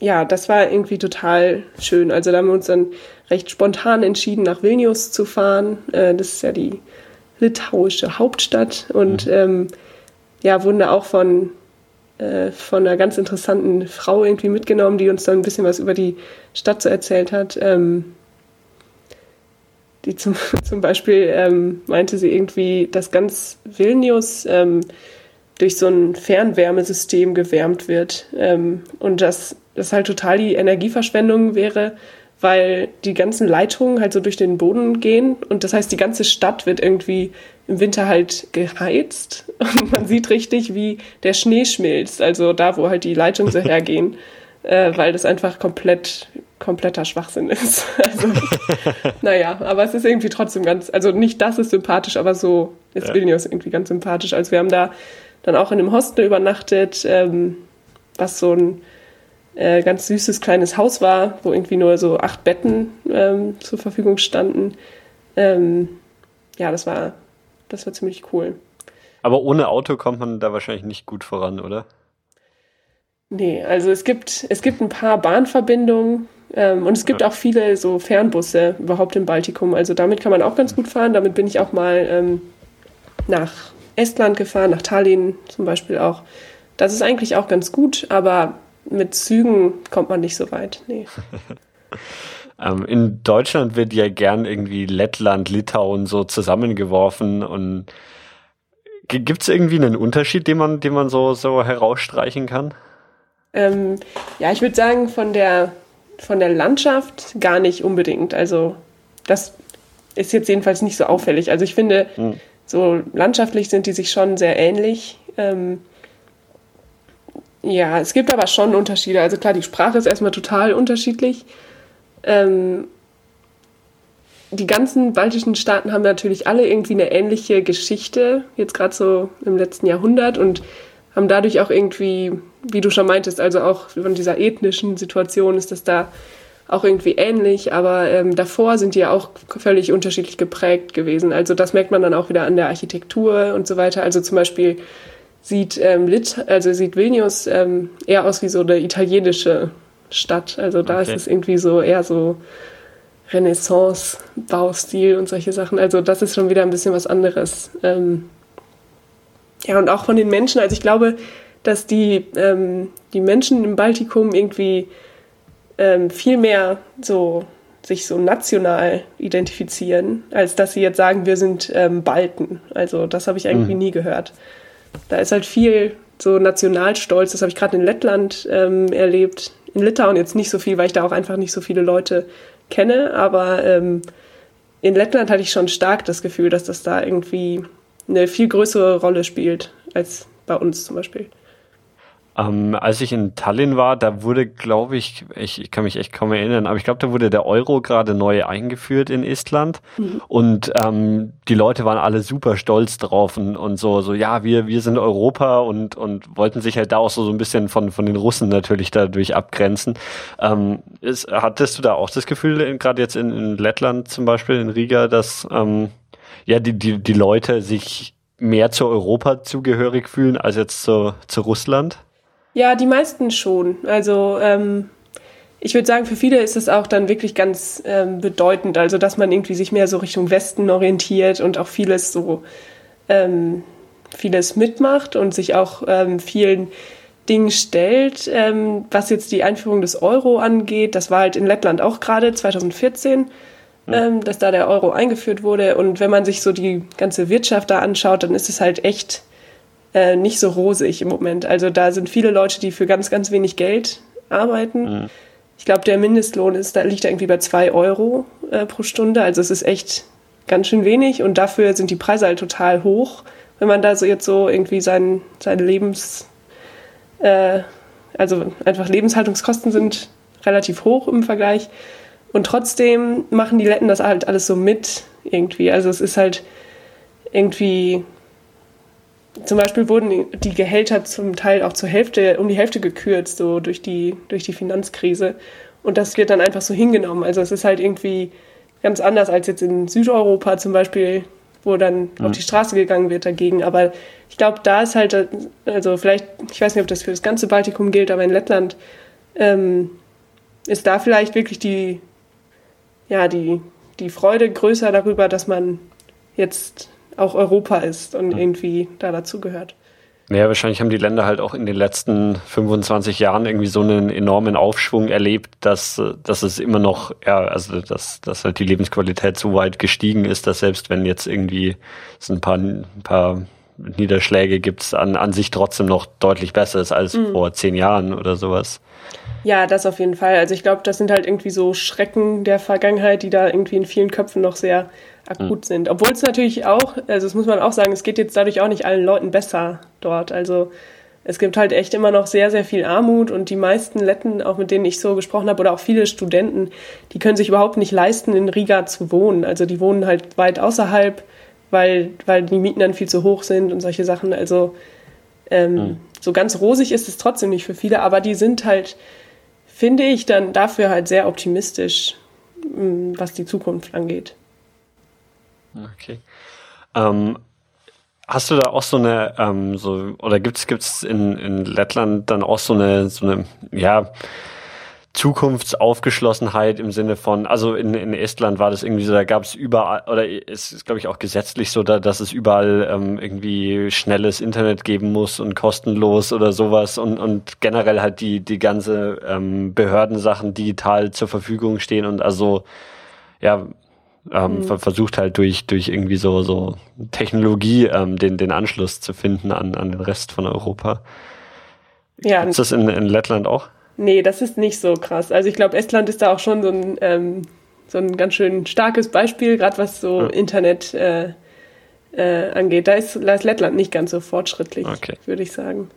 B: ja, das war irgendwie total schön. Also da haben wir uns dann recht spontan entschieden, nach Vilnius zu fahren. Äh, das ist ja die litauische Hauptstadt und mhm. ähm, ja, wurden da auch von, äh, von einer ganz interessanten Frau irgendwie mitgenommen, die uns dann ein bisschen was über die Stadt so erzählt hat. Ähm, die zum, zum Beispiel ähm, meinte sie irgendwie, dass ganz Vilnius ähm, durch so ein Fernwärmesystem gewärmt wird ähm, und dass das halt total die Energieverschwendung wäre, weil die ganzen Leitungen halt so durch den Boden gehen und das heißt, die ganze Stadt wird irgendwie im Winter halt geheizt und man sieht richtig, wie der Schnee schmilzt, also da, wo halt die Leitungen so hergehen, äh, weil das einfach komplett kompletter Schwachsinn ist. Also, naja, aber es ist irgendwie trotzdem ganz, also nicht das ist sympathisch, aber so ist ja. Vilnius irgendwie ganz sympathisch. Also wir haben da dann auch in einem Hostel übernachtet, ähm, was so ein äh, ganz süßes kleines Haus war, wo irgendwie nur so acht Betten ähm, zur Verfügung standen. Ähm, ja, das war, das war ziemlich cool.
A: Aber ohne Auto kommt man da wahrscheinlich nicht gut voran, oder?
B: Nee, also es gibt, es gibt ein paar Bahnverbindungen, ähm, und es gibt auch viele so Fernbusse überhaupt im Baltikum. Also damit kann man auch ganz gut fahren. Damit bin ich auch mal ähm, nach Estland gefahren, nach Tallinn zum Beispiel auch. Das ist eigentlich auch ganz gut, aber mit Zügen kommt man nicht so weit. Nee.
A: ähm, in Deutschland wird ja gern irgendwie Lettland, Litauen so zusammengeworfen und gibt es irgendwie einen Unterschied, den man, den man so, so herausstreichen kann?
B: Ähm, ja, ich würde sagen, von der von der Landschaft gar nicht unbedingt. Also das ist jetzt jedenfalls nicht so auffällig. Also ich finde, mhm. so landschaftlich sind die sich schon sehr ähnlich. Ähm, ja, es gibt aber schon Unterschiede. Also klar, die Sprache ist erstmal total unterschiedlich. Ähm, die ganzen baltischen Staaten haben natürlich alle irgendwie eine ähnliche Geschichte, jetzt gerade so im letzten Jahrhundert und haben dadurch auch irgendwie, wie du schon meintest, also auch von dieser ethnischen Situation ist das da auch irgendwie ähnlich, aber ähm, davor sind die ja auch völlig unterschiedlich geprägt gewesen. Also das merkt man dann auch wieder an der Architektur und so weiter. Also zum Beispiel sieht ähm, Lit, also sieht Vilnius ähm, eher aus wie so eine italienische Stadt. Also da okay. ist es irgendwie so eher so Renaissance-Baustil und solche Sachen. Also das ist schon wieder ein bisschen was anderes. Ähm, ja, und auch von den Menschen. Also ich glaube, dass die, ähm, die Menschen im Baltikum irgendwie ähm, viel mehr so sich so national identifizieren, als dass sie jetzt sagen, wir sind ähm, Balten. Also das habe ich irgendwie mhm. nie gehört. Da ist halt viel so Nationalstolz. Das habe ich gerade in Lettland ähm, erlebt. In Litauen jetzt nicht so viel, weil ich da auch einfach nicht so viele Leute kenne. Aber ähm, in Lettland hatte ich schon stark das Gefühl, dass das da irgendwie eine viel größere Rolle spielt als bei uns zum Beispiel.
A: Ähm, als ich in Tallinn war, da wurde, glaube ich, ich, ich kann mich echt kaum erinnern, aber ich glaube, da wurde der Euro gerade neu eingeführt in Estland mhm. und ähm, die Leute waren alle super stolz drauf und, und so, so ja, wir, wir sind Europa und, und wollten sich halt da auch so, so ein bisschen von, von den Russen natürlich dadurch abgrenzen. Ähm, ist, hattest du da auch das Gefühl, gerade jetzt in, in Lettland zum Beispiel, in Riga, dass ähm, ja die, die, die Leute sich mehr zu Europa zugehörig fühlen als jetzt zu, zu Russland?
B: Ja, die meisten schon. Also ähm, ich würde sagen, für viele ist es auch dann wirklich ganz ähm, bedeutend, also dass man irgendwie sich mehr so Richtung Westen orientiert und auch vieles so ähm, vieles mitmacht und sich auch ähm, vielen Dingen stellt, ähm, was jetzt die Einführung des Euro angeht. Das war halt in Lettland auch gerade 2014, ja. ähm, dass da der Euro eingeführt wurde. Und wenn man sich so die ganze Wirtschaft da anschaut, dann ist es halt echt äh, nicht so rosig im Moment. Also da sind viele Leute, die für ganz, ganz wenig Geld arbeiten. Mhm. Ich glaube, der Mindestlohn ist, da liegt da irgendwie bei zwei Euro äh, pro Stunde. Also es ist echt ganz schön wenig und dafür sind die Preise halt total hoch, wenn man da so jetzt so irgendwie sein, sein Lebens, äh, also einfach Lebenshaltungskosten sind relativ hoch im Vergleich. Und trotzdem machen die Letten das halt alles so mit irgendwie. Also es ist halt irgendwie zum Beispiel wurden die Gehälter zum Teil auch zur Hälfte, um die Hälfte gekürzt, so durch die, durch die Finanzkrise. Und das wird dann einfach so hingenommen. Also es ist halt irgendwie ganz anders als jetzt in Südeuropa zum Beispiel, wo dann mhm. auf die Straße gegangen wird dagegen. Aber ich glaube, da ist halt, also vielleicht, ich weiß nicht, ob das für das ganze Baltikum gilt, aber in Lettland ähm, ist da vielleicht wirklich die, ja, die, die Freude größer darüber, dass man jetzt auch Europa ist und irgendwie da dazugehört.
A: Ja, wahrscheinlich haben die Länder halt auch in den letzten 25 Jahren irgendwie so einen enormen Aufschwung erlebt, dass, dass es immer noch, ja, also dass, dass halt die Lebensqualität so weit gestiegen ist, dass selbst wenn jetzt irgendwie es ein paar, ein paar Niederschläge gibt, an, an sich trotzdem noch deutlich besser ist als mhm. vor zehn Jahren oder sowas.
B: Ja, das auf jeden Fall. Also ich glaube, das sind halt irgendwie so Schrecken der Vergangenheit, die da irgendwie in vielen Köpfen noch sehr akut sind. Obwohl es natürlich auch, also das muss man auch sagen, es geht jetzt dadurch auch nicht allen Leuten besser dort. Also es gibt halt echt immer noch sehr, sehr viel Armut und die meisten Letten, auch mit denen ich so gesprochen habe, oder auch viele Studenten, die können sich überhaupt nicht leisten, in Riga zu wohnen. Also die wohnen halt weit außerhalb, weil, weil die Mieten dann viel zu hoch sind und solche Sachen. Also ähm, mhm. so ganz rosig ist es trotzdem nicht für viele, aber die sind halt, finde ich, dann dafür halt sehr optimistisch, mm, was die Zukunft angeht.
A: Okay. Ähm, hast du da auch so eine, ähm, so, oder gibt's gibt's in, in Lettland dann auch so eine, so eine, ja, Zukunftsaufgeschlossenheit im Sinne von, also in, in Estland war das irgendwie so, da gab es überall, oder es ist, glaube ich, auch gesetzlich so, da, dass es überall ähm, irgendwie schnelles Internet geben muss und kostenlos oder sowas und, und generell halt die, die ganze ähm, Behördensachen digital zur Verfügung stehen und also ja, ähm, mhm. versucht halt durch, durch irgendwie so, so Technologie ähm, den, den Anschluss zu finden an, an den Rest von Europa. Ja. Ist das in, in Lettland auch?
B: Nee, das ist nicht so krass. Also ich glaube, Estland ist da auch schon so ein, ähm, so ein ganz schön starkes Beispiel, gerade was so ja. Internet äh, äh, angeht. Da ist, da ist Lettland nicht ganz so fortschrittlich, okay. würde ich sagen.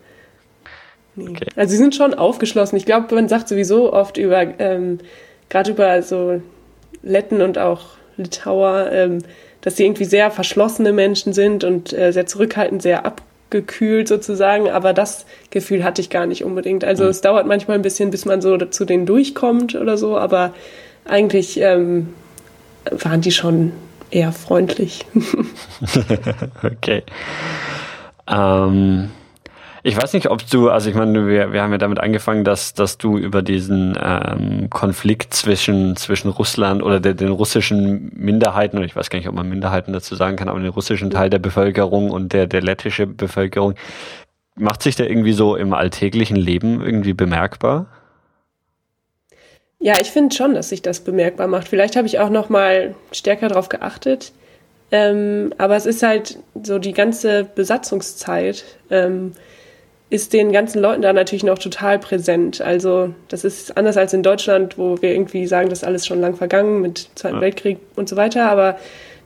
B: Nee. Okay. Also sie sind schon aufgeschlossen. Ich glaube, man sagt sowieso oft über, ähm, gerade über so Letten und auch Litauer, ähm, dass sie irgendwie sehr verschlossene Menschen sind und äh, sehr zurückhaltend, sehr abgekühlt sozusagen. Aber das Gefühl hatte ich gar nicht unbedingt. Also mhm. es dauert manchmal ein bisschen, bis man so zu denen durchkommt oder so, aber eigentlich ähm, waren die schon eher freundlich.
A: okay. Ähm, Ich weiß nicht, ob du, also ich meine, wir, wir haben ja damit angefangen, dass, dass du über diesen ähm, Konflikt zwischen, zwischen Russland oder der, den russischen Minderheiten, oder ich weiß gar nicht, ob man Minderheiten dazu sagen kann, aber den russischen Teil der Bevölkerung und der, der lettische Bevölkerung, macht sich der irgendwie so im alltäglichen Leben irgendwie bemerkbar?
B: Ja, ich finde schon, dass sich das bemerkbar macht. Vielleicht habe ich auch noch mal stärker darauf geachtet. Ähm, aber es ist halt so die ganze Besatzungszeit. Ähm, ist den ganzen Leuten da natürlich noch total präsent. Also das ist anders als in Deutschland, wo wir irgendwie sagen, das ist alles schon lang vergangen mit Zweiten ja. Weltkrieg und so weiter. Aber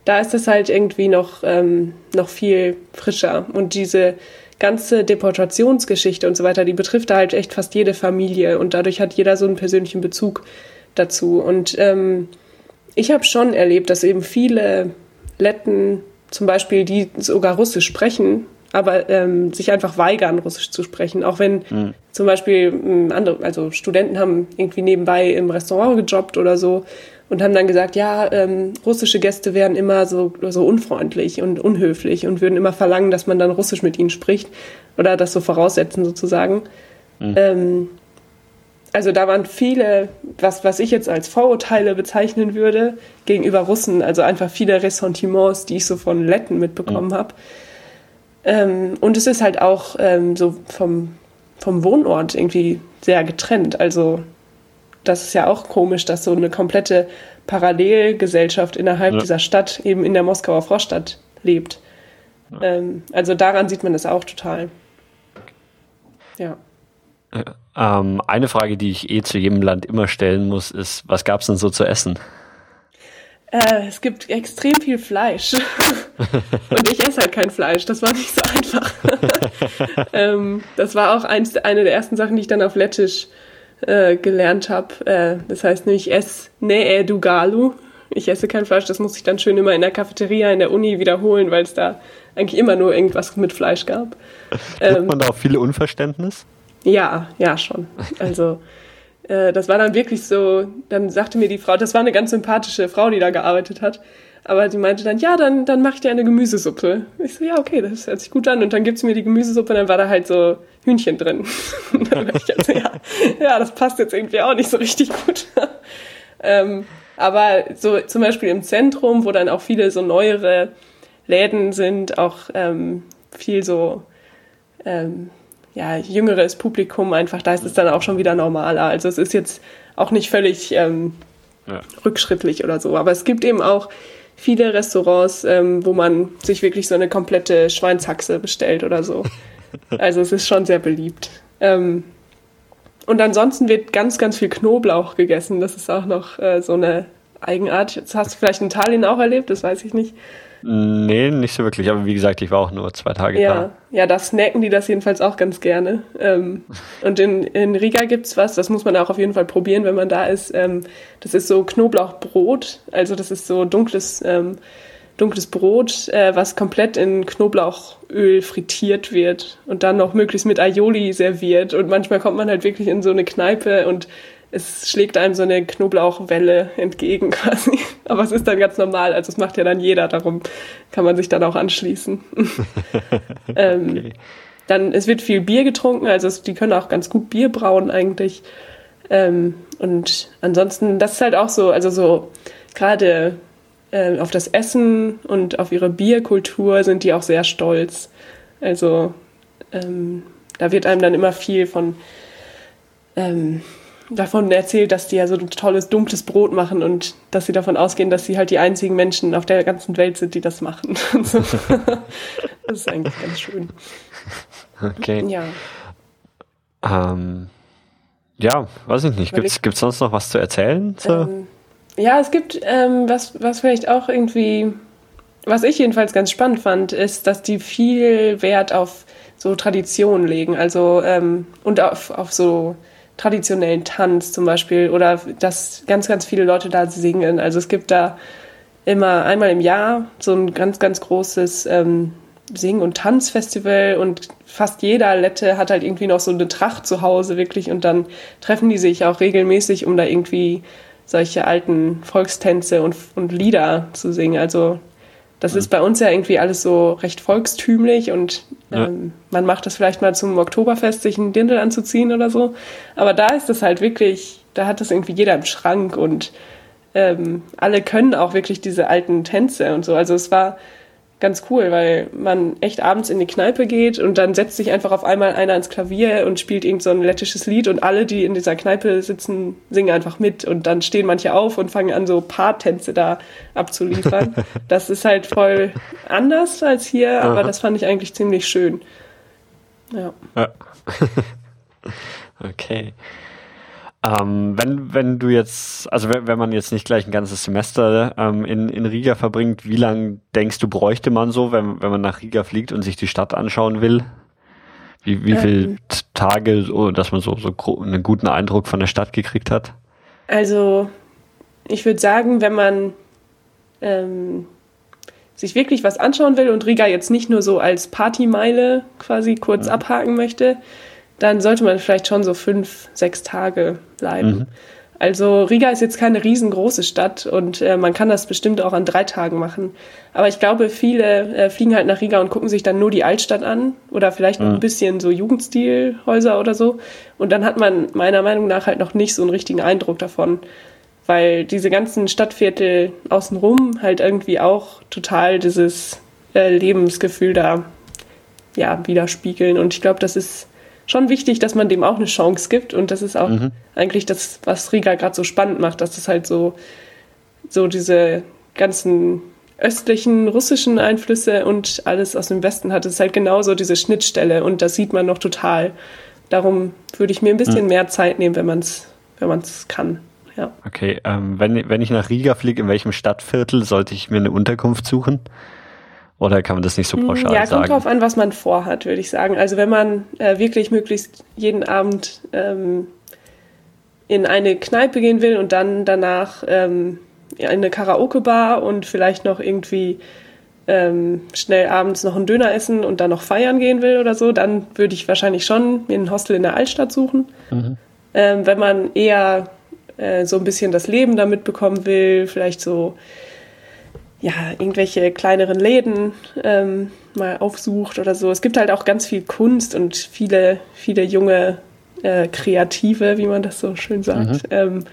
B: da ist das halt irgendwie noch, ähm, noch viel frischer. Und diese ganze Deportationsgeschichte und so weiter, die betrifft da halt echt fast jede Familie. Und dadurch hat jeder so einen persönlichen Bezug dazu. Und ähm, ich habe schon erlebt, dass eben viele Letten zum Beispiel, die sogar Russisch sprechen, aber ähm, sich einfach weigern, Russisch zu sprechen. Auch wenn mhm. zum Beispiel ähm, andere, also Studenten haben irgendwie nebenbei im Restaurant gejobbt oder so und haben dann gesagt, ja, ähm, russische Gäste wären immer so, so unfreundlich und unhöflich und würden immer verlangen, dass man dann Russisch mit ihnen spricht oder das so voraussetzen sozusagen. Mhm. Ähm, also da waren viele, was, was ich jetzt als Vorurteile bezeichnen würde, gegenüber Russen, also einfach viele Ressentiments, die ich so von Letten mitbekommen mhm. habe. Ähm, und es ist halt auch ähm, so vom, vom Wohnort irgendwie sehr getrennt. Also das ist ja auch komisch, dass so eine komplette Parallelgesellschaft innerhalb ja. dieser Stadt eben in der Moskauer Vorstadt lebt. Ja. Ähm, also daran sieht man das auch total. Ja.
A: Ähm, eine Frage, die ich eh zu jedem Land immer stellen muss, ist, was gab es denn so zu essen?
B: Äh, es gibt extrem viel Fleisch. und ich esse halt kein Fleisch. Das war nicht so einfach. ähm, das war auch eins, eine der ersten Sachen, die ich dann auf Lettisch äh, gelernt habe. Äh, das heißt nämlich es ne e du galu. Ich esse kein Fleisch. Das muss ich dann schön immer in der Cafeteria in der Uni wiederholen, weil es da eigentlich immer nur irgendwas mit Fleisch gab.
A: Ähm, Hat man da auch viele Unverständnis?
B: Ja, ja schon. Also äh, das war dann wirklich so, dann sagte mir die Frau, das war eine ganz sympathische Frau, die da gearbeitet hat. Aber die meinte dann, ja, dann, dann mach ich dir eine Gemüsesuppe. Ich so, ja, okay, das hört sich gut an. Und dann gibt sie mir die Gemüsesuppe und dann war da halt so Hühnchen drin. und dann ich also, ja, ja, das passt jetzt irgendwie auch nicht so richtig gut. ähm, aber so zum Beispiel im Zentrum, wo dann auch viele so neuere Läden sind, auch ähm, viel so ähm, ja, jüngeres Publikum einfach, da ist es dann auch schon wieder normaler. Also es ist jetzt auch nicht völlig ähm, ja. rückschrittlich oder so. Aber es gibt eben auch viele Restaurants, ähm, wo man sich wirklich so eine komplette Schweinshaxe bestellt oder so. Also es ist schon sehr beliebt. Ähm, und ansonsten wird ganz, ganz viel Knoblauch gegessen. Das ist auch noch äh, so eine Eigenart. Das hast du vielleicht in Italien auch erlebt, das weiß ich nicht.
A: Nee, nicht so wirklich. Aber wie gesagt, ich war auch nur zwei Tage
B: ja.
A: da.
B: Ja, da snacken die das jedenfalls auch ganz gerne. Ähm, und in, in Riga gibt's was, das muss man auch auf jeden Fall probieren, wenn man da ist. Ähm, das ist so Knoblauchbrot. Also das ist so dunkles, ähm, dunkles Brot, äh, was komplett in Knoblauchöl frittiert wird und dann noch möglichst mit Aioli serviert. Und manchmal kommt man halt wirklich in so eine Kneipe und es schlägt einem so eine Knoblauchwelle entgegen quasi. Aber es ist dann ganz normal, also es macht ja dann jeder, darum kann man sich dann auch anschließen. ähm, okay. Dann, es wird viel Bier getrunken, also es, die können auch ganz gut Bier brauen eigentlich. Ähm, und ansonsten, das ist halt auch so, also so gerade äh, auf das Essen und auf ihre Bierkultur sind die auch sehr stolz. Also ähm, da wird einem dann immer viel von ähm, davon erzählt, dass die ja so ein tolles, dunkles Brot machen und dass sie davon ausgehen, dass sie halt die einzigen Menschen auf der ganzen Welt sind, die das machen. das ist eigentlich ganz schön.
A: Okay. Ja. Ähm, ja, weiß ich nicht. Gibt es sonst noch was zu erzählen?
B: Ähm, ja, es gibt ähm, was, was vielleicht auch irgendwie, was ich jedenfalls ganz spannend fand, ist, dass die viel Wert auf so Traditionen legen, also ähm, und auf, auf so traditionellen Tanz zum Beispiel oder dass ganz, ganz viele Leute da singen. Also es gibt da immer einmal im Jahr so ein ganz, ganz großes ähm, Sing- und Tanzfestival und fast jeder Lette hat halt irgendwie noch so eine Tracht zu Hause wirklich und dann treffen die sich auch regelmäßig, um da irgendwie solche alten Volkstänze und, und Lieder zu singen. Also das ist bei uns ja irgendwie alles so recht volkstümlich und Ja. Ähm, man macht das vielleicht mal zum Oktoberfest, sich einen Dirndl anzuziehen oder so. Aber da ist es halt wirklich, da hat das irgendwie jeder im Schrank und ähm, alle können auch wirklich diese alten Tänze und so. Also es war ganz cool, weil man echt abends in die Kneipe geht und dann setzt sich einfach auf einmal einer ins Klavier und spielt irgend so ein lettisches Lied und alle, die in dieser Kneipe sitzen, singen einfach mit und dann stehen manche auf und fangen an, so Paartänze da abzuliefern. das ist halt voll anders als hier, aber Aha. das fand ich eigentlich ziemlich schön. Ja. ja.
A: okay. Ähm, wenn, wenn du jetzt, also wenn, wenn man jetzt nicht gleich ein ganzes Semester ähm, in, in Riga verbringt, wie lange denkst du, bräuchte man so, wenn, wenn man nach Riga fliegt und sich die Stadt anschauen will? Wie, wie ähm, viele Tage, so, dass man so, so einen guten Eindruck von der Stadt gekriegt hat?
B: Also, ich würde sagen, wenn man ähm, sich wirklich was anschauen will und Riga jetzt nicht nur so als Partymeile quasi kurz ja. abhaken möchte, dann sollte man vielleicht schon so fünf, sechs Tage bleiben. Mhm. Also Riga ist jetzt keine riesengroße Stadt und äh, man kann das bestimmt auch an drei Tagen machen. Aber ich glaube, viele äh, fliegen halt nach Riga und gucken sich dann nur die Altstadt an oder vielleicht noch mhm. ein bisschen so Jugendstilhäuser oder so. Und dann hat man meiner Meinung nach halt noch nicht so einen richtigen Eindruck davon, weil diese ganzen Stadtviertel außenrum halt irgendwie auch total dieses äh, Lebensgefühl da ja widerspiegeln. Und ich glaube, das ist schon wichtig, dass man dem auch eine Chance gibt. Und das ist auch mhm. eigentlich das, was Riga gerade so spannend macht, dass es halt so, so diese ganzen östlichen russischen Einflüsse und alles aus dem Westen hat. Es ist halt genauso diese Schnittstelle und das sieht man noch total. Darum würde ich mir ein bisschen mhm. mehr Zeit nehmen, wenn man es wenn man's kann. Ja.
A: Okay, ähm, wenn, wenn ich nach Riga fliege, in welchem Stadtviertel sollte ich mir eine Unterkunft suchen? Oder kann man das nicht so hm, pauschal
B: ja,
A: sagen? Ja,
B: kommt drauf an, was man vorhat, würde ich sagen. Also wenn man äh, wirklich möglichst jeden Abend ähm, in eine Kneipe gehen will und dann danach ähm, in eine Karaoke-Bar und vielleicht noch irgendwie ähm, schnell abends noch einen Döner essen und dann noch feiern gehen will oder so, dann würde ich wahrscheinlich schon mir ein Hostel in der Altstadt suchen. Mhm. Ähm, wenn man eher äh, so ein bisschen das Leben da mitbekommen will, vielleicht so ja, irgendwelche kleineren Läden ähm, mal aufsucht oder so. Es gibt halt auch ganz viel Kunst und viele, viele junge äh, Kreative, wie man das so schön sagt, mhm. ähm,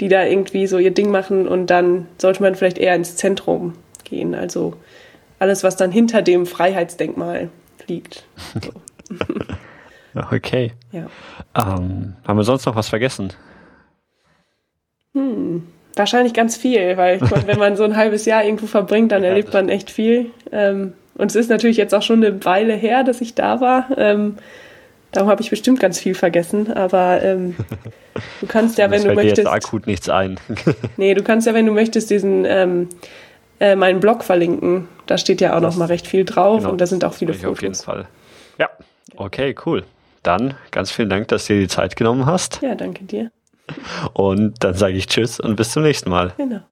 B: die da irgendwie so ihr Ding machen und dann sollte man vielleicht eher ins Zentrum gehen. Also alles, was dann hinter dem Freiheitsdenkmal liegt. So.
A: okay. Ja. Ähm, haben wir sonst noch was vergessen?
B: Hm. Wahrscheinlich ganz viel, weil wenn man so ein halbes Jahr irgendwo verbringt, dann erlebt man echt viel. Ähm, und es ist natürlich jetzt auch schon eine Weile her, dass ich da war. Ähm, darum habe ich bestimmt ganz viel vergessen. Aber ähm, du kannst ja, wenn du möchtest. Dir
A: jetzt akut nichts ein.
B: nee, du kannst ja, wenn du möchtest, diesen ähm, äh, meinen Blog verlinken. Da steht ja auch das, noch mal recht viel drauf genau, und da sind auch viele Fotos.
A: Auf jeden Fall. Ja, okay, cool. Dann ganz vielen Dank, dass du dir die Zeit genommen hast.
B: Ja, danke dir.
A: Und dann sage ich Tschüss und bis zum nächsten Mal. Genau.